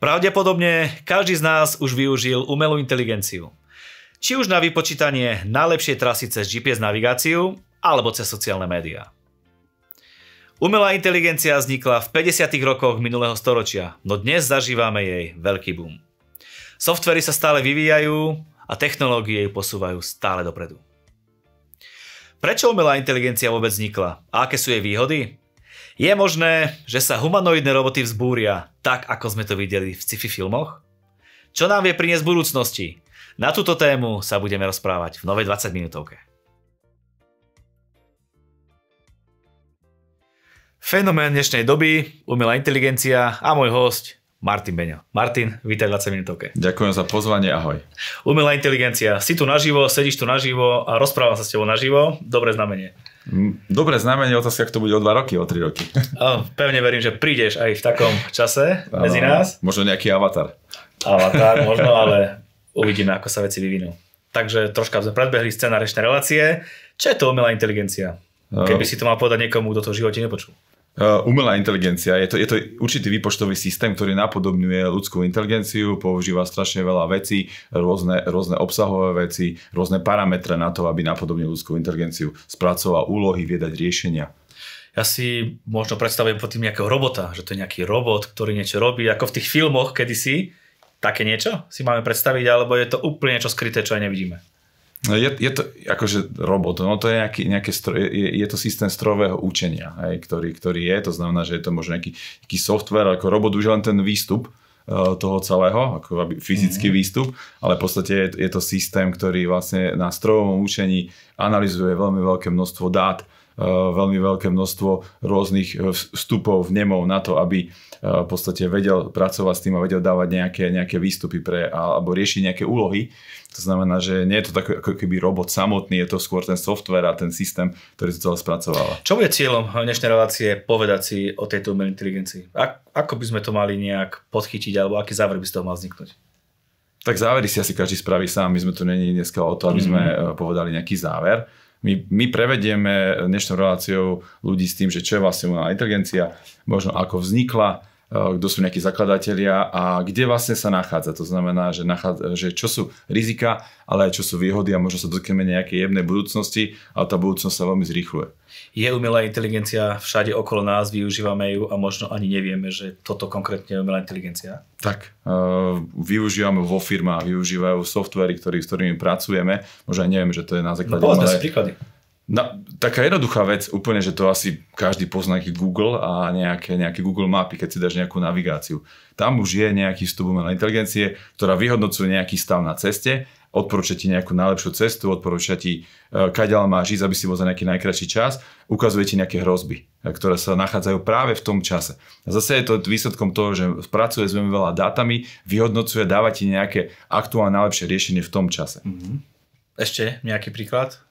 Pravdepodobne každý z nás už využil umelú inteligenciu. Či už na vypočítanie najlepšej trasy cez GPS navigáciu, alebo cez sociálne médiá. Umelá inteligencia vznikla v 50. rokoch minulého storočia, no dnes zažívame jej veľký boom. Softvery sa stále vyvíjajú a technológie ju posúvajú stále dopredu. Prečo umelá inteligencia vôbec vznikla? A aké sú jej výhody? Je možné, že sa humanoidné roboty vzbúria, tak ako sme to videli v sci-fi filmoch? Čo nám vie priniesť v budúcnosti? Na túto tému sa budeme rozprávať v novej 20 minútovke. Fenomén dnešnej doby, umelá inteligencia a môj host Martin Beňo. Martin, vítaj v 20 minútovke. Ďakujem za pozvanie, ahoj. Umelá inteligencia, si tu naživo, sedíš tu naživo a rozprávam sa s tebou naživo, dobré znamenie. Dobré znamenie, otázka, to bude o 2 roky, o 3 roky. O, pevne verím, že prídeš aj v takom čase medzi nás. Možno nejaký avatar. Avatar, možno, ale uvidíme, ako sa veci vyvinú. Takže troška sme predbehli scenárečné relácie. Čo je to umelá inteligencia? Keby si to mal povedať niekomu, kto to v živote nepočul. Uh, umelá inteligencia, je to, je to určitý výpočtový systém, ktorý napodobňuje ľudskú inteligenciu, používa strašne veľa vecí, rôzne, rôzne obsahové veci, rôzne parametre na to, aby napodobnil ľudskú inteligenciu, spracoval úlohy, viedať riešenia. Ja si možno predstavujem pod tým nejakého robota, že to je nejaký robot, ktorý niečo robí, ako v tých filmoch kedysi. Také niečo si máme predstaviť, alebo je to úplne niečo skryté, čo aj nevidíme? No je, je to akože robot, no to je, nejaký, nejaké stro, je, je to systém strojového učenia, hej, ktorý, ktorý je, to znamená, že je to možno nejaký, nejaký software, ako robot už len ten výstup uh, toho celého, ako aby fyzický mm. výstup, ale v podstate je, je to systém, ktorý vlastne na strojovom učení analizuje veľmi veľké množstvo dát, veľmi veľké množstvo rôznych uh, vstupov, vnemov na to, aby v podstate vedel pracovať s tým a vedel dávať nejaké, nejaké výstupy pre, alebo riešiť nejaké úlohy. To znamená, že nie je to tak ako keby robot samotný, je to skôr ten software a ten systém, ktorý to celé spracováva. Čo bude cieľom dnešnej relácie povedať si o tejto umelej inteligencii? Ako by sme to mali nejak podchytiť alebo aký záver by z toho mal vzniknúť? Tak závery si asi každý spraví sám. My sme tu není dneska o to, aby sme mm-hmm. povedali nejaký záver. My, my prevedieme dnešnou reláciou ľudí s tým, že čo je vlastne umelá inteligencia, možno ako vznikla, kto sú nejakí zakladatelia a kde vlastne sa nachádza. To znamená, že, nachádza, že čo sú rizika, ale aj čo sú výhody a možno sa dotkneme nejakej jemnej budúcnosti, ale tá budúcnosť sa veľmi zrýchluje. Je umelá inteligencia všade okolo nás, využívame ju a možno ani nevieme, že toto konkrétne je umelá inteligencia? Tak, uh, využívame vo firmách, využívajú softvery, ktorý, s ktorými pracujeme, možno aj nevieme, že to je na základe... No, povedzme si príklady. No, taká jednoduchá vec, úplne, že to asi každý pozná nejaký Google a nejaké, nejaké Google mapy, keď si dáš nejakú navigáciu. Tam už je nejaký vstup umelej inteligencie, ktorá vyhodnocuje nejaký stav na ceste, odporúča ti nejakú najlepšiu cestu, odporúča ti, e, kaďal máš ísť, aby si bol za nejaký najkračší čas, ukazuje ti nejaké hrozby, e, ktoré sa nachádzajú práve v tom čase. A zase je to výsledkom toho, že pracuje s veľmi veľa dátami, vyhodnocuje, dáva ti nejaké aktuálne najlepšie riešenie v tom čase. Mm-hmm. Ešte nejaký príklad?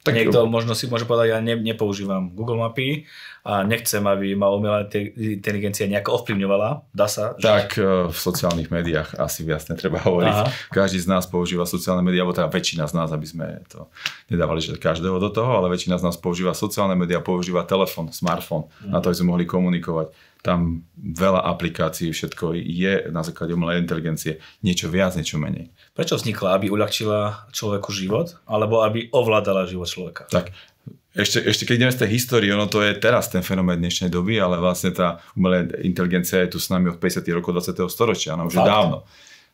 Tak Niekto jo. možno si môže povedať, ja ne, nepoužívam Google mapy a nechcem, aby ma umelá inteligencia nejako ovplyvňovala. Dá sa? Tak že... v sociálnych médiách asi viac netreba hovoriť. Aha. Každý z nás používa sociálne médiá, alebo teda väčšina z nás, aby sme to nedávali že každého do toho, ale väčšina z nás používa sociálne médiá, používa telefón, smartfón, hmm. na to, aby sme mohli komunikovať tam veľa aplikácií, všetko je na základe umelej inteligencie. Niečo viac, niečo menej. Prečo vznikla? Aby uľahčila človeku život? Alebo aby ovládala život človeka? Tak, ešte, ešte keď ideme z tej histórie, ono to je teraz ten fenomén dnešnej doby, ale vlastne tá umelá inteligencia je tu s nami od 50. rokov 20. storočia, no už je dávno.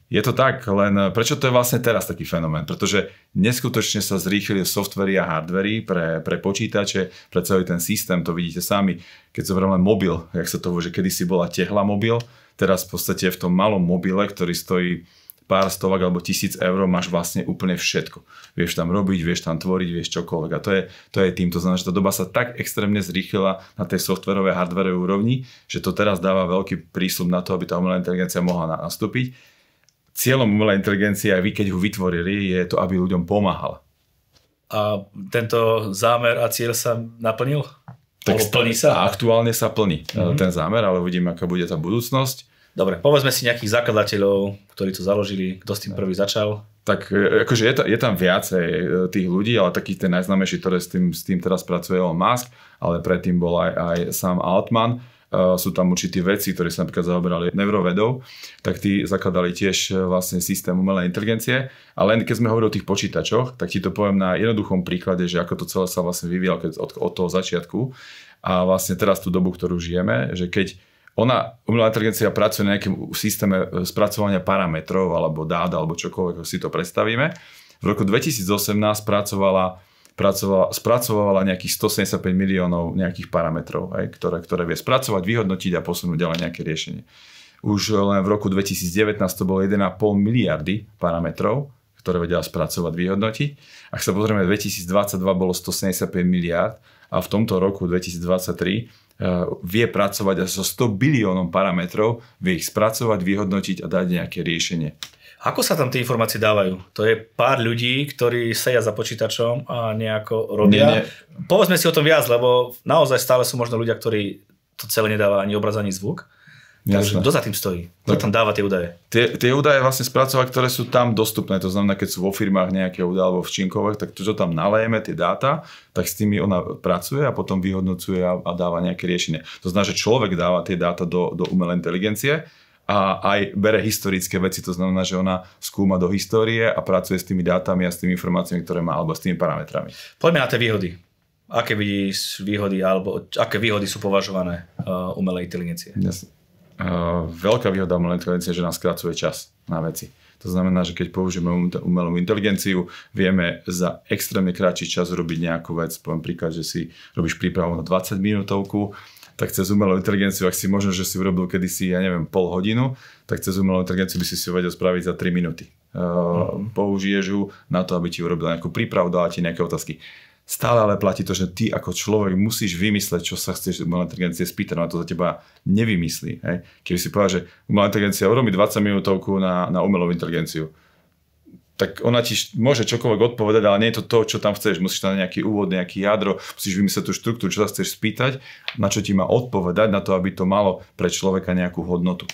Je to tak, len eh, prečo to je vlastne teraz taký fenomén? Pretože neskutočne sa zrýchlili softvery a hardvery pre, pre počítače, pre celý ten systém, to vidíte sami. Keď zoberiem len mobil, jak sa to že kedysi bola tehla mobil, teraz v podstate v tom malom mobile, ktorý stojí pár stovak alebo tisíc eur máš vlastne úplne všetko. Vieš tam robiť, vieš tam tvoriť, vieš čokoľvek. A to je, to je tým. To znamená, že tá doba sa tak extrémne zrýchlila na tej softverovej, hardverovej úrovni, že to teraz dáva veľký prísľub na to, aby tá umelá inteligencia mohla nastúpiť cieľom umelej inteligencie, aj vy keď ho vytvorili, je to, aby ľuďom pomáhala. A tento zámer a cieľ sa naplnil? Tak plní sa? Aktuálne sa plní mm-hmm. ten zámer, ale uvidíme, aká bude tá budúcnosť. Dobre, povedzme si nejakých zakladateľov, ktorí to založili, kto s tým prvý začal. Tak e, akože je, je tam viacej e, tých ľudí, ale taký ten najznámejší, ktorý s tým, s tým teraz pracuje Elon Musk, ale predtým bol aj, aj sám Altman. sú tam určití veci, ktorí sa napríklad zaoberali neurovedou, tak tí zakladali tiež vlastne systém umelej inteligencie. A len keď sme hovorili o tých počítačoch, tak ti to poviem na jednoduchom príklade, že ako to celé sa vlastne vyvíjalo od, od toho začiatku. A vlastne teraz tú dobu, ktorú žijeme, že keď ona, umelá inteligencia pracuje na nejakom systéme e, spracovania parametrov alebo dát alebo čokoľvek, si to predstavíme. V roku 2018 pracovala pracovala, spracovala nejakých 175 miliónov nejakých parametrov, aj, ktoré, ktoré vie spracovať, vyhodnotiť a posunúť ďalej nejaké riešenie. Už len v roku 2019 to bolo 1,5 miliardy parametrov, ktoré vedela spracovať, vyhodnotiť. Ak sa pozrieme, 2022 bolo 175 miliard a v tomto roku 2023 uh, vie pracovať až so 100 biliónom parametrov, vie ich spracovať, vyhodnotiť a dať nejaké riešenie. Ako sa tam tie informácie dávajú? To je pár ľudí, ktorí sedia za počítačom a nejako robia. Nie, nie. Povedzme si o tom viac, lebo naozaj stále sú možno ľudia, ktorí to celé nedáva ani obraz, ani zvuk. Takže kto za tým stojí? Kto tam dáva tie údaje? Tie, tie údaje vlastne spracovať, ktoré sú tam dostupné. To znamená, keď sú vo firmách nejaké údaje alebo v činkovách, tak to, čo tam nalejeme, tie dáta, tak s tými ona pracuje a potom vyhodnocuje a, a dáva nejaké riešenie. To znamená, že človek dáva tie dáta do, do umelej inteligencie a aj bere historické veci, to znamená, že ona skúma do histórie a pracuje s tými dátami a s tými informáciami, ktoré má, alebo s tými parametrami. Poďme na tie výhody. Aké vidíš výhody, alebo aké výhody sú považované uh, umelej inteligencie? Yes. Uh, veľká výhoda umelej inteligencie je, že nás skracuje čas na veci. To znamená, že keď použijeme umelú inteligenciu, vieme za extrémne krátší čas robiť nejakú vec. Poviem príklad, že si robíš prípravu na 20 minútovku, tak cez umelú inteligenciu, ak si možno, že si urobil kedysi, ja neviem, pol hodinu, tak cez umelú inteligenciu by si si vedel spraviť za 3 minúty. Uh, mm. Použiješ ju na to, aby ti urobil nejakú prípravu, dala ti nejaké otázky. Stále ale platí to, že ty ako človek musíš vymysleť, čo sa chceš umelá inteligencie spýtať, na to za teba nevymyslí. Hej? Keby si povedal, že umelá inteligencia urobí 20 minútovku na, na umelú inteligenciu, tak ona ti môže čokoľvek odpovedať, ale nie je to to, čo tam chceš. Musíš tam nejaký úvod, nejaký jadro, musíš vymyslieť tú štruktúru, čo sa chceš spýtať, na čo ti má odpovedať, na to, aby to malo pre človeka nejakú hodnotu.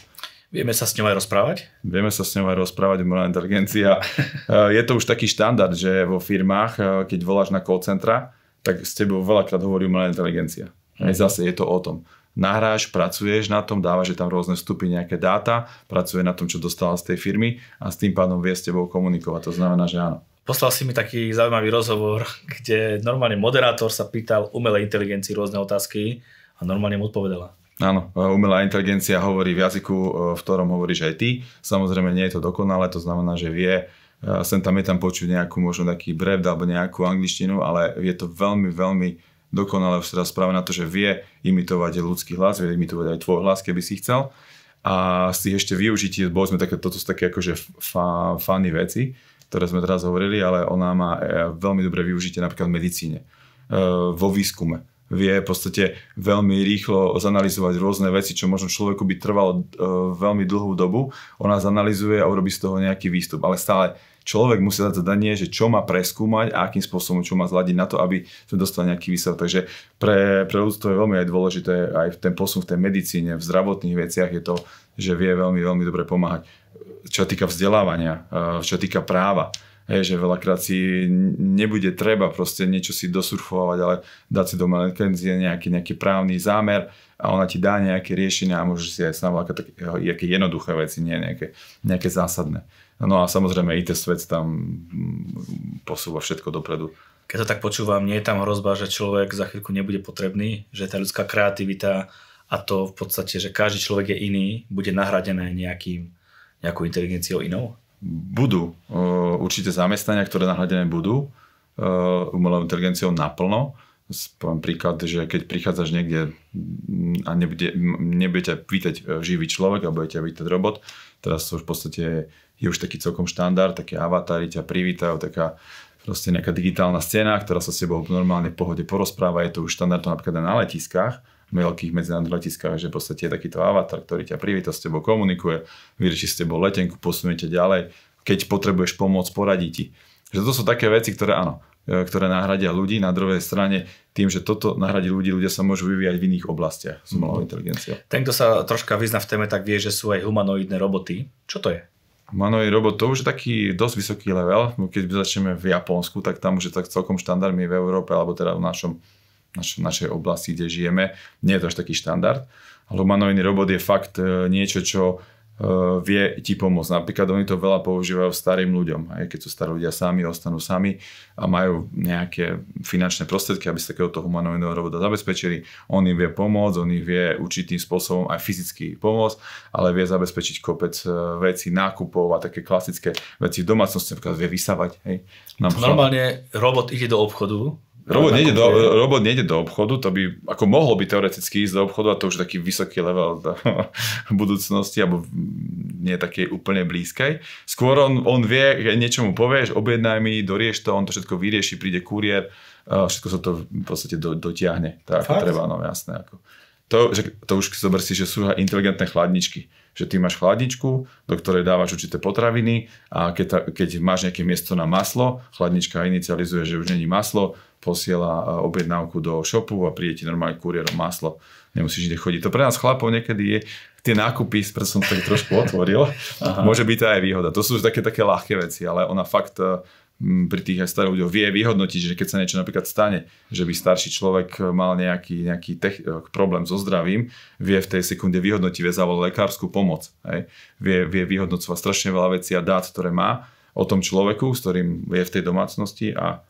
Vieme sa s ňou aj rozprávať? Vieme sa s ňou aj rozprávať, umelá inteligencia. Eh, je to už taký štandard, že vo firmách, eh, keď voláš na call centra, tak s tebou veľakrát hovorí umelá inteligencia. Mm-hmm. Zase je to o tom nahráš, pracuješ na tom, dávaš tam rôzne vstupy, nejaké dáta, pracuje na tom, čo dostala z tej firmy a s tým pádom vie s tebou komunikovať. To znamená, že áno. Poslal si mi taký zaujímavý rozhovor, kde normálne moderátor sa pýtal umelej inteligencii rôzne otázky a normálne mu odpovedala. Áno, umelá inteligencia hovorí v jazyku, v ktorom hovoríš aj ty. Samozrejme nie je to dokonalé, to znamená, že vie, sem tam je tam počuť nejakú, možno taký brev alebo nejakú angličtinu, ale je to veľmi, veľmi dokonale teraz práve na to, že vie imitovať ľudský hlas, vie imitovať aj tvoj hlas, keby si chcel. A z tých ešte využití, boli sme také, toto sú také akože fa, funny veci, ktoré sme teraz hovorili, ale ona má e, veľmi dobré využitie napríklad v medicíne, e, vo výskume vie v podstate veľmi rýchlo zanalizovať rôzne veci, čo možno človeku by trvalo e, veľmi dlhú dobu. Ona zanalizuje a urobí z toho nejaký výstup, ale stále človek musí dať zadanie, že čo má preskúmať a akým spôsobom čo má zladiť na to, aby sme dostali nejaký výsledok. Takže pre, pre ľudstvo je veľmi aj dôležité aj ten posun v tej medicíne, v zdravotných veciach je to, že vie veľmi, veľmi dobre pomáhať. Čo týka vzdelávania, e, čo týka práva Hej, že veľakrát si nebude treba proste niečo si dosurfovať, ale dať si do licencie nejaký, nejaký právny zámer a ona ti dá nejaké riešenia a môžeš si aj sám také, jednoduché veci, nie nejaké, nejaké zásadné. No a samozrejme IT svet tam posúva všetko dopredu. Keď to tak počúvam, nie je tam hrozba, že človek za chvíľku nebude potrebný, že tá ľudská kreativita a to v podstate, že každý človek je iný, bude nahradené nejakým, nejakou inteligenciou inou? Budú uh, určite zamestnania, ktoré nahradené budú uh, umelou inteligenciou naplno. Poviem príklad, že keď prichádzaš niekde mm, a nebude, nebude ťa pýtať e, živý človek a bude ťa pýtať robot, teraz už v podstate je už taký celkom štandard, také avatári ťa privítajú, taká proste nejaká digitálna scéna, ktorá sa s tebou normálne v pohode porozpráva, je to už štandard napríklad na letiskách, veľkých medzinárodných letiskách, že v podstate je takýto avatar, ktorý ťa privíta, s tebou komunikuje, vyrieši s tebou letenku, posuniete ďalej, keď potrebuješ pomoc, poradí ti. Že to sú také veci, ktoré áno, e, ktoré nahradia ľudí. Na druhej strane, tým, že toto nahradí ľudí, ľudia sa môžu vyvíjať v iných oblastiach s umelou mhm. inteligenciou. Ten, kto sa troška vyzna v téme, tak vie, že sú aj humanoidné roboty. Čo to je? Humanoid robot, to už je taký dosť vysoký level. Keď začneme v Japonsku, tak tam už je tak celkom štandardný v Európe, alebo teda v našom naš, našej oblasti, kde žijeme. Nie je to až taký štandard. Ale humanoidný robot je fakt e, niečo, čo Eh, vie ti pomôcť. Napríklad oni to veľa používajú starým ľuďom, aj keď sú starí ľudia sami, ostanú sami a majú nejaké finančné prostriedky, aby sa takéhoto humanoidného robota zabezpečili. On im vie pomôcť, on ich vie určitým spôsobom aj fyzicky pomôcť, ale vie zabezpečiť kopec eh, vecí, nákupov a také klasické veci v domácnosti, napríklad vie vysávať. Hej. Normálne robot ide do obchodu, Robot nejde, do, robot nejde do obchodu, to by, ako mohol by teoreticky ísť do obchodu a to už taký vysoký level v budúcnosti, alebo nie také úplne blízkej. Skôr on, on vie, keď niečo mu povieš, objednaj mi, dorieš to, on to všetko vyrieši, príde kuriér, všetko sa to v podstate do, dotiahne. Tak ako treba, no jasné. Ako. To, že, to už zober si, že sú inteligentné chladničky že ty máš chladničku, do ktorej dávaš určité potraviny a keď, ta, keď máš nejaké miesto na maslo, chladnička inicializuje, že už není maslo, posiela e, objednávku do shopu a príde ti normálne kuriérom maslo. Nemusíš ide chodiť. To pre nás chlapov niekedy je tie nákupy, preto som to tak trošku otvoril, Aha. môže byť to aj výhoda. To sú už také, také ľahké veci, ale ona fakt e, pri tých aj starých ľuďoch vie vyhodnotiť, že keď sa niečo napríklad stane, že by starší človek mal nejaký, nejaký tech, e, problém so zdravím, vie v tej sekunde vyhodnotiť, vie zavolať lekárskú pomoc. Hej. Vie, vie vyhodnocovať strašne veľa vecí a dát, ktoré má o tom človeku, s ktorým je v tej domácnosti a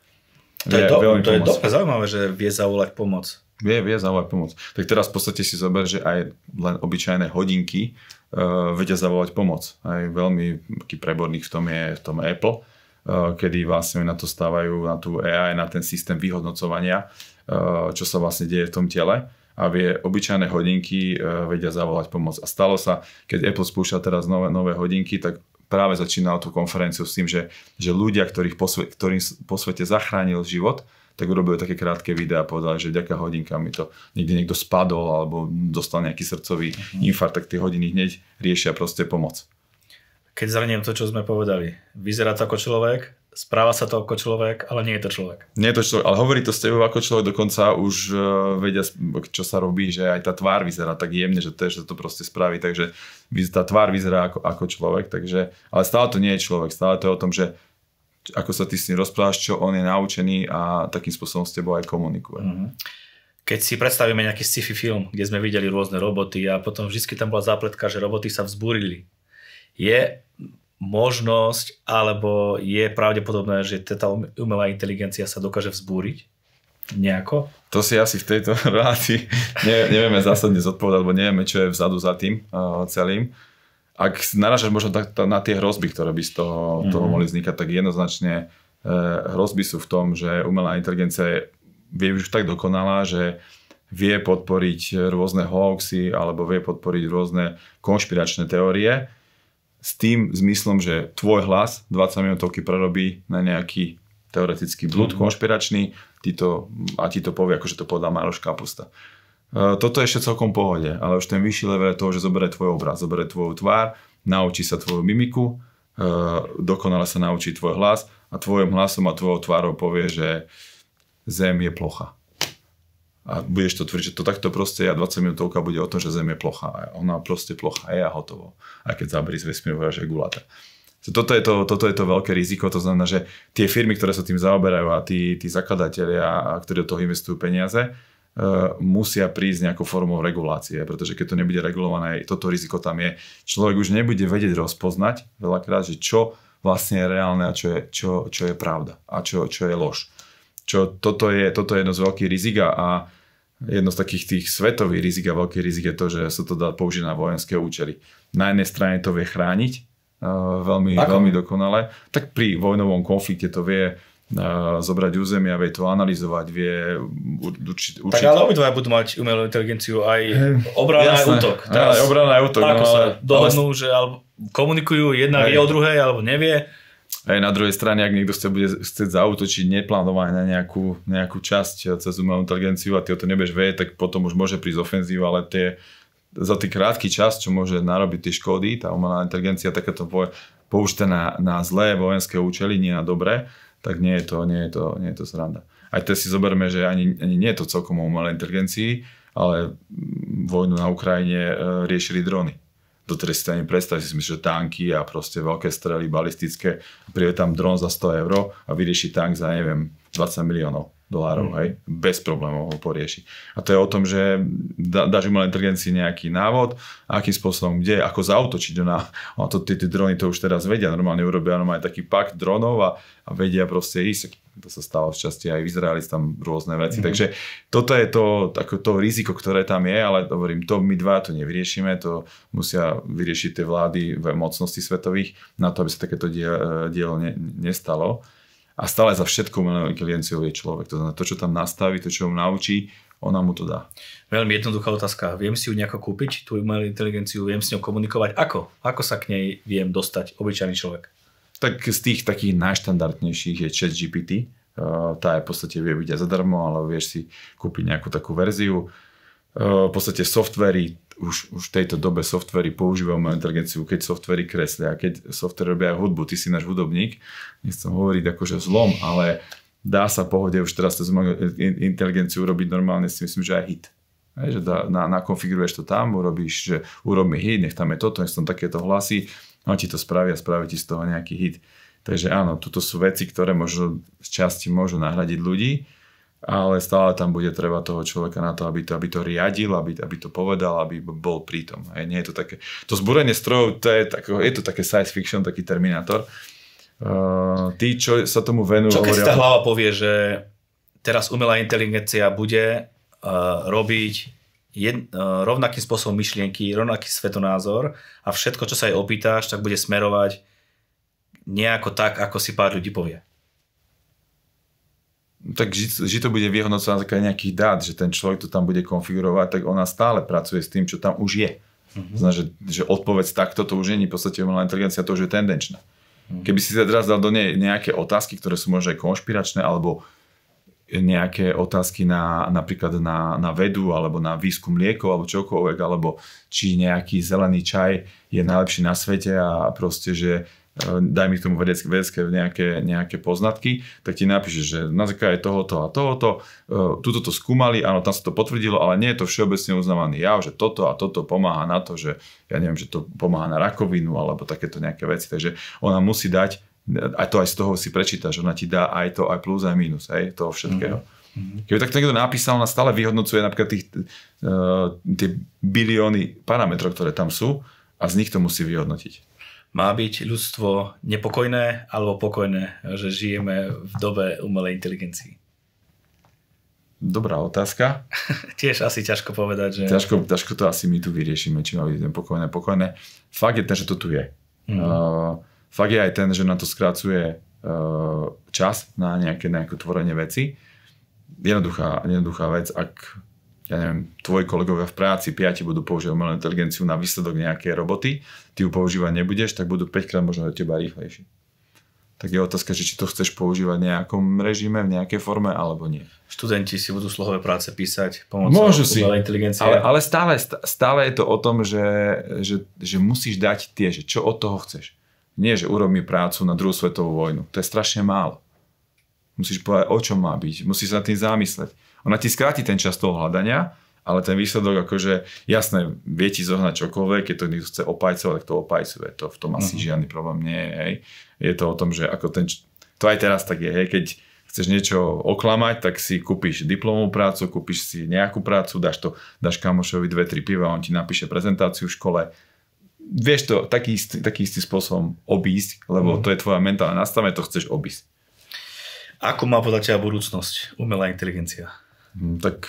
to je, do, to je dobre zaujímavé, že vie zavolať pomoc. Vie, vie zavolať pomoc. Tak teraz v podstate si zober, že aj len obyčajné hodinky uh, vedia zavolať pomoc. Aj veľmi preborných v tom je v tom Apple, kedy vlastne na to stávajú, na tú AI, na ten systém vyhodnocovania, uh, čo sa vlastne deje v tom tele a vie obyčajné hodinky uh, vedia zavolať pomoc. A stalo sa, keď Apple spúšťa teraz nové, nové hodinky, tak práve začínal tú konferenciu s tým, že, že ľudia, ktorých po, svete, ktorým po svete zachránil život, tak urobili také krátke videá a povedali, že vďaka hodinkám mi to niekde niekto spadol alebo dostal nejaký srdcový mm-hmm. infarkt, tak tie hodiny hneď riešia proste pomoc. Keď zhrniem to, čo sme povedali, vyzerá to ako človek, správa sa to ako človek, ale nie je to človek. Nie je to človek, ale hovorí to s tebou ako človek, dokonca už uh, vedia, čo sa robí, že aj tá tvár vyzerá tak jemne, že to, že to proste spraví, takže tá tvár vyzerá ako, ako človek, takže, ale stále to nie je človek, stále to je o tom, že ako sa ty s ním rozprávaš, čo on je naučený a takým spôsobom s tebou aj komunikuje. Mm-hmm. Keď si predstavíme nejaký sci-fi film, kde sme videli rôzne roboty a potom vždy tam bola zápletka, že roboty sa vzbúrili. Je možnosť, alebo je pravdepodobné, že tá umelá inteligencia sa dokáže vzbúriť nejako? To si asi v tejto relácii ne, nevieme zásadne zodpovedať, lebo nevieme, čo je vzadu za tým uh, celým. Ak naražaš možno tak, na tie hrozby, ktoré by z toho, mm-hmm. toho mohli vznikať, tak jednoznačne uh, hrozby sú v tom, že umelá inteligencia je už tak dokonalá, že vie podporiť rôzne hoaxy alebo vie podporiť rôzne konšpiračné teórie, s tým zmyslom, že tvoj hlas 20 minútovky prerobí na nejaký teoretický blúd mm. konšpiračný ty to, a ti to povie, akože to podá Maroš Kapusta. E, toto je ešte celkom pohode, ale už ten vyšší level je toho, že zoberie tvoj obraz, zoberie tvoju tvár, naučí sa tvoju mimiku, e, dokonale sa naučí tvoj hlas a tvojim hlasom a tvojou tvárou povie, že Zem je plocha a budeš to tvrdiť, že to takto proste a 20 minútovka bude o tom, že Zem je plocha a ona proste plocha je a hotovo. A keď zabrí z vesmíru, že guláta. Toto je, to, toto je to veľké riziko, to znamená, že tie firmy, ktoré sa tým zaoberajú a tí, tí zakladatelia, ktorí do toho investujú peniaze, Uh, musia prísť nejakou formou regulácie, pretože keď to nebude regulované, toto riziko tam je. Človek už nebude vedieť rozpoznať veľakrát, že čo vlastne je reálne a čo je, čo, čo je pravda a čo, čo je lož. Čo toto je, toto je jedno z veľkých rizik a jedno z takých tých svetových rizik a veľkých rizik je to, že sa to dá použiť na vojenské účely. Na jednej strane to vie chrániť uh, veľmi, veľmi dokonale, tak pri vojnovom konflikte to vie uh, zobrať územia, vie to analyzovať, vie určiť... Tak ale obidva budú mať umelú inteligenciu, aj obrana, aj útok. Teraz, aj obrana, aj útok. Ako no, sa dohodnú, ale... že alebo komunikujú, jedna vie o druhej, alebo nevie aj na druhej strane, ak niekto ste bude chcieť zautočiť neplánovane na nejakú, nejakú časť cez umelú inteligenciu a ty o to nebudeš vedieť, tak potom už môže prísť ofenzíva, ale tie, za tý krátky čas, čo môže narobiť tie škody, tá umelá inteligencia takéto použité na, na zlé vojenské účely, nie na dobré, tak nie je to, nie je to, nie je to sranda. Aj to si zoberme, že ani, ani nie je to celkom o umelej inteligencii, ale vojnu na Ukrajine e, riešili drony do ktorej si ani predstaviť, si myslíš, že tanky a proste veľké strely balistické, príde tam dron za 100 eur a vyrieši tank za, neviem, 20 miliónov. Dolárov, mm. hej, bez problémov ho porieši. A to je o tom, že dá, dáš umelej inteligencii nejaký návod, akým spôsobom, kde, ako zautočiť. Ona, ona to, tie, tie drony to už teraz vedia, normálne urobia normálne taký pakt dronov a, a vedia proste ísť. To sa stalo v časti aj v Izraeli, tam rôzne veci. Mm. Takže toto je to, ako to riziko, ktoré tam je, ale hovorím, to my dva to nevyriešime, to musia vyriešiť tie vlády v mocnosti svetových na to, aby sa takéto dielo ne, nestalo a stále za všetko umelou inteligenciou je človek. To znamená, to, čo tam nastaví, to, čo mu naučí, ona mu to dá. Veľmi jednoduchá otázka. Viem si ju nejako kúpiť, tú umelú inteligenciu, viem s ňou komunikovať. Ako? Ako sa k nej viem dostať, obyčajný človek? Tak z tých takých najštandardnejších je chat GPT. Tá je v podstate vie byť aj zadarmo, ale vieš si kúpiť nejakú takú verziu. V podstate softvery už, už v tejto dobe softvery používajú umelú inteligenciu, keď softvery kreslia, keď softvery robia hudbu, ty si náš hudobník, nechcem hovoriť akože zlom, ale dá sa pohode už teraz to inteligenciu urobiť normálne, si myslím, že aj hit. Hej, že dá, na, nakonfiguruješ to tam, urobíš, že urob mi hit, nech tam je toto, nech tam takéto hlasy, on ti to spraví a spraví ti z toho nejaký hit. Takže áno, toto sú veci, ktoré možno z časti môžu nahradiť ľudí, ale stále tam bude treba toho človeka na to, aby to, aby to riadil, aby, aby to povedal, aby bol prítom. Hej, nie je to také, to zbúrenie strojov, to je, tak, je to také science fiction, taký terminátor. Uh, tí, čo sa tomu venujú... Čo keď hovoria... tá hlava povie, že teraz umelá inteligencia bude uh, robiť jed, uh, rovnakým spôsobom myšlienky, rovnaký svetonázor a všetko, čo sa jej opýtaš, tak bude smerovať nejako tak, ako si pár ľudí povie tak že to bude vyhodnocovať na základe nejakých dát, že ten človek to tam bude konfigurovať, tak ona stále pracuje s tým, čo tam už je. Mm-hmm. Znamená, že, že odpoveď takto, to už nie je v podstate umelá inteligencia, to už je tendenčná. Mm-hmm. Keby si sa teraz dal do nej nejaké otázky, ktoré sú možno aj konšpiračné, alebo nejaké otázky na, napríklad na, na vedu, alebo na výskum liekov, alebo čokoľvek, alebo či nejaký zelený čaj je najlepší na svete a proste, že daj mi k tomu vedecké, vedecké nejaké, nejaké poznatky, tak ti napíše, že na základe tohoto a tohoto, uh, tuto to skúmali, áno, tam sa to potvrdilo, ale nie je to všeobecne uznávaný jav, že toto a toto pomáha na to, že ja neviem, že to pomáha na rakovinu alebo takéto nejaké veci. Takže ona musí dať, aj to aj z toho si prečíta, že ona ti dá aj to, aj plus, aj minus, aj toho všetkého. Mm-hmm. Keby tak niekto napísal, ona stále vyhodnocuje napríklad tých, uh, tie bilióny parametrov, ktoré tam sú a z nich to musí vyhodnotiť má byť ľudstvo nepokojné alebo pokojné, že žijeme v dobe umelej inteligencii? Dobrá otázka. Tiež asi ťažko povedať, že... Ťažko, ťažko to asi my tu vyriešime, či má byť nepokojné, pokojné. Fakt je ten, že to tu je. Mm. Uh, fakt je aj ten, že na to skrácuje uh, čas na nejaké, nejaké tvorenie veci. Jednoduchá, jednoduchá vec, ak ja neviem, tvoji kolegovia v práci, piati budú používať umelú inteligenciu na výsledok nejakej roboty, ty ju používať nebudeš, tak budú 5 krát možno do teba rýchlejší. Tak je otázka, že či to chceš používať v nejakom režime, v nejakej forme, alebo nie. Študenti si budú slohové práce písať pomocou Môžu si, inteligencie. Ale, ale stále, stále je to o tom, že, že, že musíš dať tie, že čo od toho chceš. Nie, že urob mi prácu na druhú svetovú vojnu. To je strašne málo. Musíš povedať, o čom má byť. Musíš sa tým zamysleť ona ti skráti ten čas toho hľadania, ale ten výsledok akože, jasné, vie ti zohnať čokoľvek, keď to niekto chce opajcovať, tak to opajcuje. To v tom asi uh-huh. žiadny problém nie je. Hej. Je to o tom, že ako ten, to aj teraz tak je, hej, keď chceš niečo oklamať, tak si kúpiš diplomovú prácu, kúpiš si nejakú prácu, dáš to, dáš kamošovi dve, tri piva, on ti napíše prezentáciu v škole. Vieš to taký istý, taký istý spôsobom obísť, lebo uh-huh. to je tvoja mentálna nastavenie, to chceš obísť. Ako má podľa teba budúcnosť umelá inteligencia? Hm, tak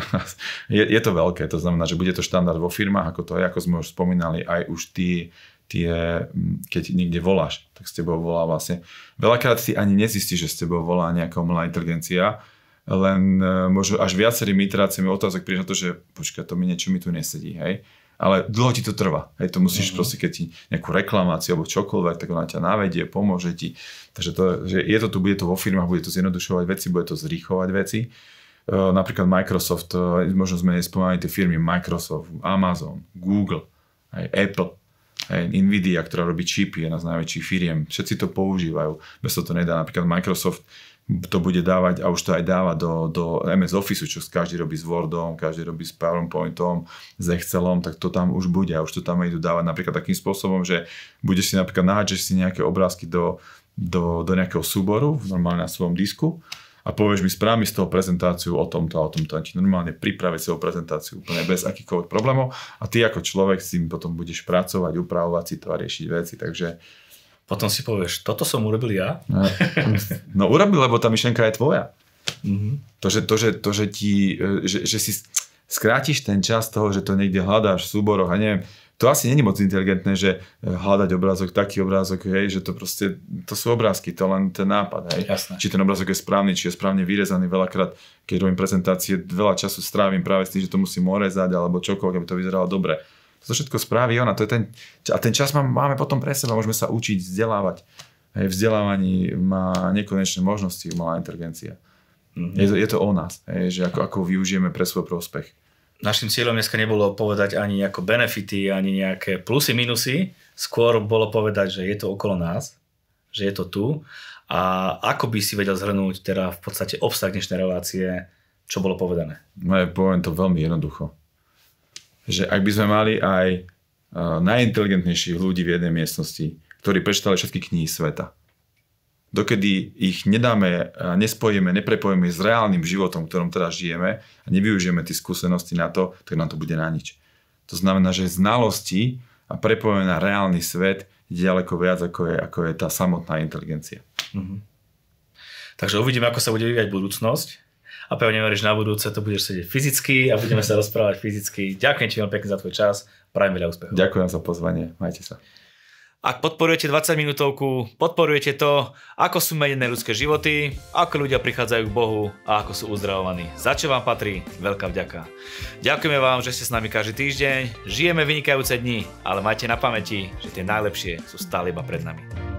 je, je to veľké, to znamená, že bude to štandard vo firmách, ako to aj, ako sme už spomínali, aj už tí, tie, hm, keď niekde voláš, tak s tebou volá vlastne. Veľakrát si ani nezistíš, že s tebou volá nejaká umelá inteligencia, len e, možno až viacerými iteráciami otázok príde na to, že počkaj, to mi niečo mi tu nesedí, hej. Ale dlho ti to trvá. Hej, to musíš mm-hmm. proste, keď ti nejakú reklamáciu alebo čokoľvek, tak ona ťa navedie, pomôže ti. Takže to, že je to tu, bude to vo firmách, bude to zjednodušovať veci, bude to zrýchovať veci. Eh, napríklad Microsoft, eh, možno sme nespomínali tie firmy Microsoft, Amazon, Google, aj Apple, aj Nvidia, ktorá robí čipy, jedna z najväčších firiem, všetci to používajú, bez to nedá. Napríklad Microsoft to bude dávať, a už to aj dáva do, do MS Office, čo každý robí s Wordom, každý robí s PowerPointom, s Excelom, tak to tam už bude a už to tam idú dávať napríklad takým spôsobom, že budeš si napríklad naháčeš si nejaké obrázky do, do, do nejakého súboru, normálne na svojom disku a povieš mi, správ mi z toho prezentáciu o tomto a o tomto. Ti normálne pripraviť svoju prezentáciu úplne bez akýchkoľvek problémov a ty ako človek si potom budeš pracovať, upravovať si to a riešiť veci. Takže potom si povieš, toto som urobil ja? No, no urobil, lebo tá myšlenka je tvoja. Mm-hmm. To, že, to, že, to, že, ti, e, že, že si skrátiš ten čas toho, že to niekde hľadáš v súboroch a neviem, to asi není moc inteligentné, že e, hľadať obrázok, taký obrázok, hej, že to proste, to sú obrázky, to len ten nápad, hej. Jasné. Či ten obrázok je správny, či je správne vyrezaný. Veľakrát, keď robím prezentácie, veľa času strávim práve s tým, že to musím orezať alebo čokoľvek, aby to vyzeralo dobre. To všetko spraví ona. To je ten, a ten čas máme potom pre seba, môžeme sa učiť, vzdelávať. Hej, vzdelávaní má nekonečné možnosti umelá inteligencia. Mm-hmm. Je, to, je to o nás, hej, že ako, ako využijeme pre svoj prospech. Našim cieľom dneska nebolo povedať ani nejaké benefity, ani nejaké plusy, minusy. Skôr bolo povedať, že je to okolo nás, že je to tu. A ako by si vedel zhrnúť teda v podstate obsah dnešnej relácie, čo bolo povedané? No, ja poviem to veľmi jednoducho že ak by sme mali aj najinteligentnejších ľudí v jednej miestnosti, ktorí prečítali všetky knihy sveta, dokedy ich nedáme, nespojíme, neprepojíme s reálnym životom, v ktorom teraz žijeme a nevyužijeme tie skúsenosti na to, tak nám to bude na nič. To znamená, že znalosti a prepojenie na reálny svet je ďaleko viac, ako je, ako je tá samotná inteligencia. Mm-hmm. Takže uvidíme, ako sa bude vyvíjať budúcnosť a pevne veríš na budúce, to budeš sedieť fyzicky a budeme sa rozprávať fyzicky. Ďakujem ti veľmi pekne za tvoj čas, prajem veľa úspechov. Ďakujem za pozvanie, majte sa. Ak podporujete 20 minútovku, podporujete to, ako sú menené ľudské životy, ako ľudia prichádzajú k Bohu a ako sú uzdravovaní. Za čo vám patrí veľká vďaka. Ďakujeme vám, že ste s nami každý týždeň, žijeme vynikajúce dni, ale majte na pamäti, že tie najlepšie sú stále iba pred nami.